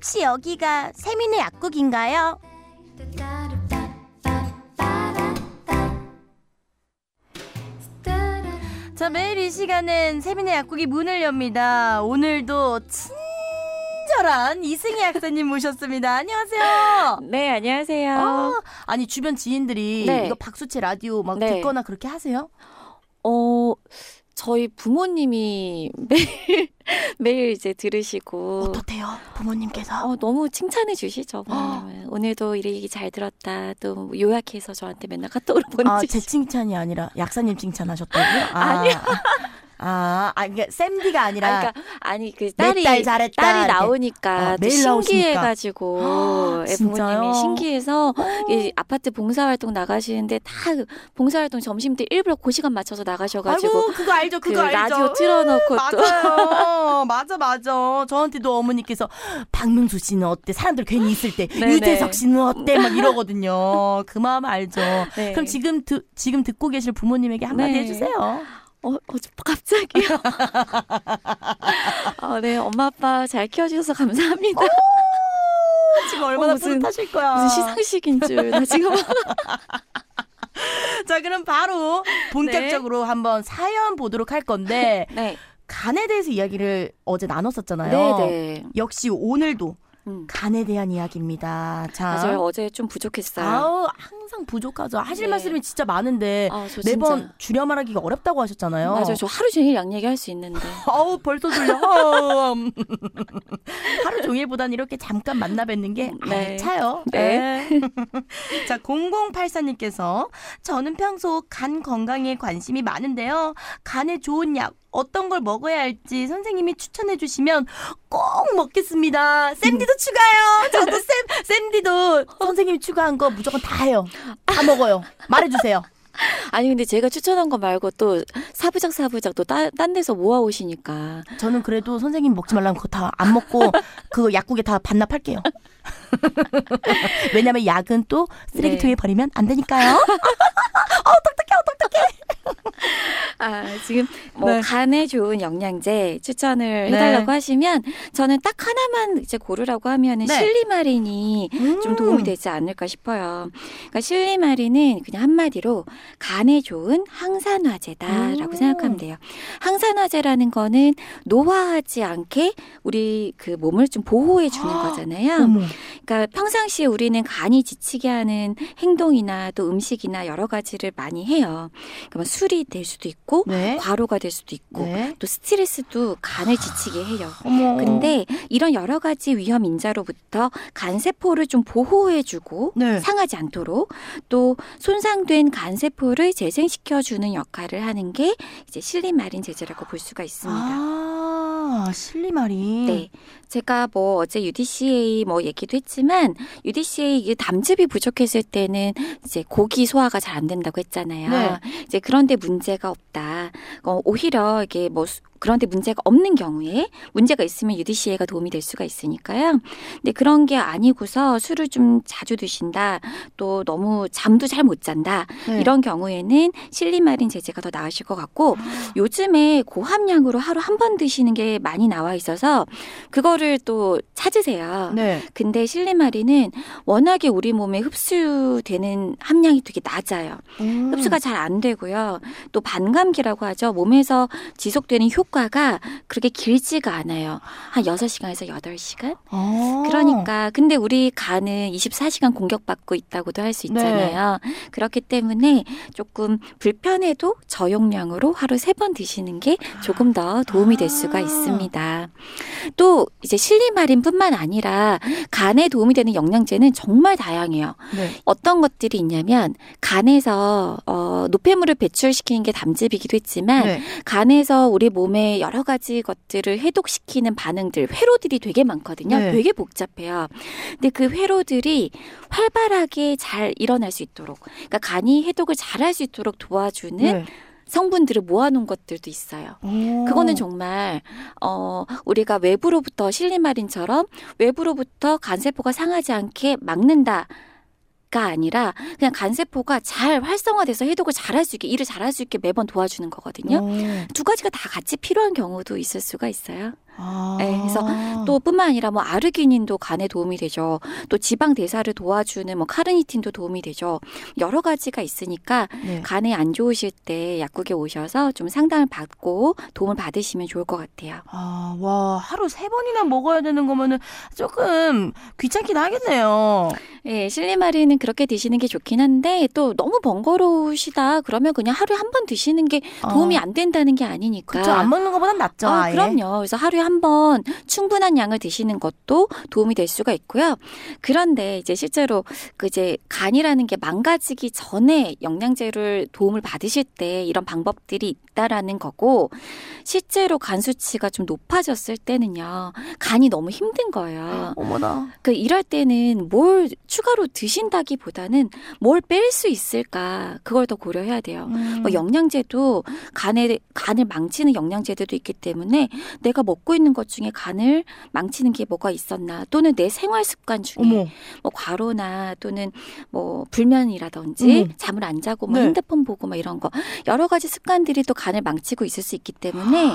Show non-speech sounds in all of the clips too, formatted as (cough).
혹시 여기가 세민의 약국인가요? 자, 매일 이 시간은 세민의 약국이 문을 엽니다. 오늘도 친절한 이승희 약사님 모셨습니다. 안녕하세요. (laughs) 네, 안녕하세요. 아, 아니 주변 지인들이 네. 이거 박수채 라디오 막 네. 듣거나 그렇게 하세요? 어, 저희 부모님이 매일, (laughs) 매일 이제 들으시고. 어떻대요, 부모님께서? 어, 너무 칭찬해 주시죠, 부모님은. 오늘도 이 얘기 잘 들었다. 또뭐 요약해서 저한테 맨날 카톡으로 아, 보내주시고. 제 칭찬이 아니라 약사님 칭찬하셨다고요? (laughs) 아, 아니요. 아, 아, 이게 쌤디가 아니라 아, 그러니까, 아니, 그내 딸이. 딸 잘했다. 딸이. 나오니까 어. 신기해가지고 아, 예? 부모님이 신기해서 이 아파트 봉사활동 나가시는데 다 봉사활동 점심 때 일부러 그 시간 맞춰서 나가셔가지고 아이고, 그거 알죠, 그 그거 알죠. 라디오 틀어놓고 또 맞아요. 맞아, 맞아. 저한테도 어머니께서 박명수 씨는 어때? 사람들 괜히 있을 때 네네. 유재석 씨는 어때? 막 이러거든요. (laughs) 그 마음 알죠. 네. 그럼 지금 드, 지금 듣고 계실 부모님에게 한마디 네. 해주세요. 어, 어, 갑자기요? 어, (laughs) 네, 엄마 아빠 잘 키워주셔서 감사합니다. 지금 얼마나 어, 무슨- 뿌듯하실 거야. 무슨 시상식인 줄. 나 지금. (laughs) 자, 그럼 바로 본격적으로 한번 사연 보도록 할 건데 (laughs) 네. 간에 대해서 이야기를 어제 나눴었잖아요. 네네. 역시 오늘도 음. 간에 대한 이야기입니다. 자, 맞아요. 어제 좀 부족했어요. 아우 항상 부족하죠. 하실 네. 말씀이 진짜 많은데 아, 저 매번 진짜. 줄여 말하기가 어렵다고 하셨잖아요. 맞아요. 저 하루 종일 양 얘기할 수 있는데. (laughs) 아우 벌써 졸려. (laughs) 하루 종일보단 이렇게 잠깐 만나 뵙는 게 네. 알차요. 네. 네. (laughs) 자 0084님께서 저는 평소 간 건강에 관심이 많은데요. 간에 좋은 약 어떤 걸 먹어야 할지 선생님이 추천해 주시면 꼭 먹겠습니다. 쌤디도 추가요. 저도 쌤 쌤디도 선생님이 추가한 거 무조건 다 해요. 다 먹어요. 말해주세요. (laughs) 아니, 근데 제가 추천한 거 말고 또 사부작 사부작 또딴 데서 모아 오시니까. 저는 그래도 선생님 먹지 말라면 그거 다 안 먹고 그 약국에 다 반납할게요. (laughs) 왜냐면 약은 또 쓰레기통에 네. 버리면 안 되니까요. (laughs) 아, 지금 뭐 네. 간에 좋은 영양제 추천을 네. 해달라고 하시면 저는 딱 하나만 이제 고르라고 하면은 네. 실리마린이 좀 도움이 되지 않을까 싶어요. 그러니까 실리마린은 그냥 한마디로 간에 좋은 항산화제다라고 음. 생각하면 돼요. 항산화제라는 거는 노화하지 않게 우리 그 몸을 좀 보호해 주는 거잖아요. 어머. 그러니까 평상시에 우리는 간이 지치게 하는 행동이나 또 음식이나 여러 가지를 많이 해요. 그러니까 뭐 술이 될 수도 있고 네. 과로가 될 수도 있고 네. 또 스트레스도 간을 지치게 해요. 어머. 근데 이런 여러 가지 위험 인자로부터 간 세포를 좀 보호해주고 네. 상하지 않도록 또 손상된 간 세포를 재생시켜 주는 역할을 하는 게 이제 실리마린 제제라고 볼 수가 있습니다. 아, 실리마린. 네. 제가 뭐 어제 UDCA 뭐 얘기도 했지만 UDCA 이게 담즙이 부족했을 때는 이제 고기 소화가 잘 안 된다고 했잖아요. 네. 이제 그런데 문제가 없다. 어, 오히려 이게 뭐 수- 그런데 문제가 없는 경우에 문제가 있으면 UDCA가 도움이 될 수가 있으니까요. 근데 그런 게 아니고서 술을 좀 자주 드신다. 또 너무 잠도 잘 못 잔다. 네. 이런 경우에는 실리마린 제제가 더 나으실 것 같고 요즘에 고함량으로 하루 한 번 드시는 게 많이 나와 있어서 그거 를또 찾으세요. 네. 근데 실리마린은 워낙에 우리 몸에 흡수되는 함량이 되게 낮아요. 음. 흡수가 잘 안 되고요. 또 반감기라고 하죠. 몸에서 지속되는 효과가 그렇게 길지가 않아요. 한 6시간에서 8시간? 어. 그러니까 근데 우리 간은 24시간 공격받고 있다고도 할 수 있잖아요. 그렇기 때문에 조금 불편해도 저용량으로 하루 세 번 드시는 게 조금 더 도움이 될 수가 아. 있습니다. 또 이제 실리마린뿐만 아니라 간에 도움이 되는 영양제는 정말 다양해요. 네. 어떤 것들이 있냐면 간에서 어, 노폐물을 배출시키는 게 담즙이기도 했지만 네. 간에서 우리 몸에 여러 가지 것들을 해독시키는 반응들, 회로들이 되게 많거든요. 네. 되게 복잡해요. 근데 그 회로들이 활발하게 잘 일어날 수 있도록, 그러니까 간이 해독을 잘 할 수 있도록 도와주는 네. 성분들을 모아놓은 것들도 있어요. 오. 그거는 정말 어 우리가 외부로부터 실리마린처럼 외부로부터 간세포가 상하지 않게 막는다. 가 아니라 그냥 간세포가 잘 활성화돼서 해독을 잘할 수 있게 일을 잘할 수 있게 매번 도와주는 거거든요. 오. 두 가지가 다 같이 필요한 경우도 있을 수가 있어요. 아. 네, 그래서 또 뿐만 아니라 뭐 아르기닌도 간에 도움이 되죠. 또 지방 대사를 도와주는 뭐 카르니틴도 도움이 되죠. 여러 가지가 있으니까 네. 간에 안 좋으실 때 약국에 오셔서 좀 상담을 받고 도움을 받으시면 좋을 것 같아요. 아, 와, 하루 세 번이나 먹어야 되는 거면은 조금 귀찮긴 하겠네요. 예, 실리마리는 그렇게 드시는 게 좋긴 한데 또 너무 번거로우시다 그러면 그냥 하루에 한 번 드시는 게 도움이 안 된다는 게 아니니까. 그렇죠. 안 먹는 것보단 낫죠. 아. 그럼요. 그래서 하루에 한번 충분한 양을 드시는 것도 도움이 될 수가 있고요. 그런데 이제 실제로 그 이제 간이라는 게 망가지기 전에 영양제를 도움을 받으실 때 이런 방법들이 있다라는 거고 실제로 간 수치가 좀 높아졌을 때는요. 간이 너무 힘든 거예요. 어머나. 그 이럴 때는 뭘 추가로 드신다기보다는 뭘 뺄 수 있을까 그걸 더 고려해야 돼요. 음. 뭐 영양제도 간에 간을 망치는 영양제들도 있기 때문에 내가 먹고 있는 것 중에 간을 망치는 게 뭐가 있었나 또는 내 생활 습관 중에 어머. 뭐 과로나 또는 뭐 불면이라든지 음. 잠을 안 자고 뭐 네. 핸드폰 보고 뭐 이런 거 여러 가지 습관들이 또 간을 망치고 있을 수 있기 때문에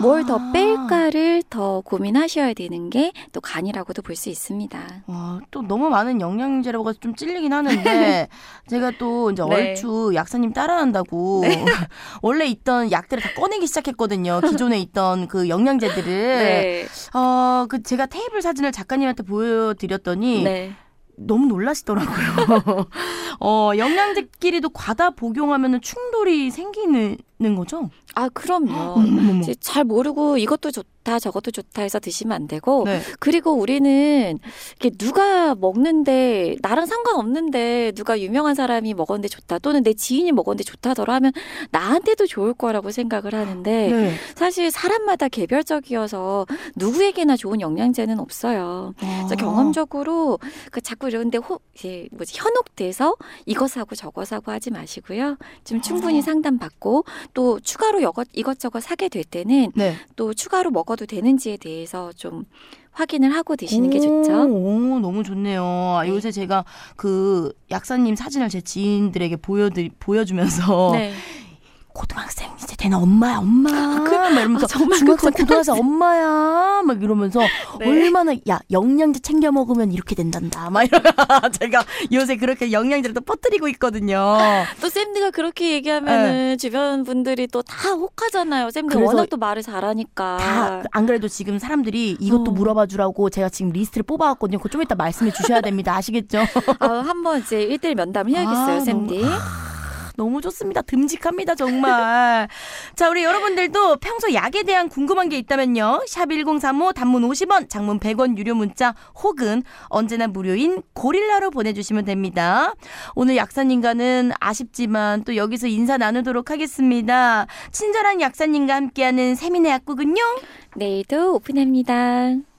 뭘더 아. 뺄까를 더 고민하셔야 되는 게 또 간이라고도 볼 수 있습니다. 와, 또 너무 많은 영양제라고 해서 좀 찔리긴 하는데 (laughs) 제가 또 이제 네. 얼추 약사님 따라한다고 (laughs) 원래 있던 약들을 다 꺼내기 시작했거든요. 기존에 있던 그 영양제들 을 네. 어, 그 제가 테이블 사진을 작가님한테 보여드렸더니 네. 너무 놀라시더라고요. (laughs) 어, 영양제끼리도 과다 복용하면 충돌이 생기는 거죠? 아, 그럼요. (gasps) 잘 모르고 이것도 좋다, 저것도 좋다 해서 드시면 안 되고, 네. 그리고 우리는 이게 누가 먹는데, 나랑 상관없는데, 누가 유명한 사람이 먹었는데 좋다, 또는 내 지인이 먹었는데 좋다더라 하면 나한테도 좋을 거라고 생각을 하는데, 네. 사실 사람마다 개별적이어서 누구에게나 좋은 영양제는 없어요. 그래서 아. 경험적으로 그 자꾸 이런데 호, 이제 뭐지 현혹돼서 이거 사고 저거 사고 하지 마시고요. 좀 충분히 아. 상담받고 또 추가로 이것, 이것 저것 사게 될 때는 네. 또 추가로 먹어도 되는지에 대해서 좀 확인을 하고 드시는 게 좋죠. 오, 너무 좋네요. 아, 네. 요새 제가 그 약사님 사진을 제 지인들에게 보여드, 보여주면서 네. (laughs) 고등학생 이제 되는 엄마야 엄마 막 이러면서 아, 정말 중학생 그 고등학생 엄마야 막 이러면서 (laughs) 네. 얼마나 야 영양제 챙겨 먹으면 이렇게 된단다 막 이러 (laughs) 제가 요새 그렇게 영양제를 또 퍼뜨리고 있거든요. (laughs) 또 쌤드가 그렇게 얘기하면은 주변 분들이 또 다 혹하잖아요. 쌤드 네. 워낙 또 말을 잘하니까. 다 안 그래도 지금 사람들이 이것도 어. 물어봐 주라고 제가 지금 리스트를 뽑아왔거든요. 그거 좀 이따 말씀해 주셔야 됩니다. 아시겠죠? 아, 한번 이제 1대1 면담을 해야겠어요, 아, 쌤디. 너무 좋습니다. 듬직합니다, 정말. (laughs) 자, 우리 여러분들도 평소 약에 대한 궁금한 게 있다면요. 샵 1035 단문 50원, 장문 100원 유료 문자 혹은 언제나 무료인 고릴라로 보내주시면 됩니다. 오늘 약사님과는 아쉽지만 또 여기서 인사 나누도록 하겠습니다. 친절한 약사님과 함께하는 세민의 약국은요. 내일도 오픈합니다.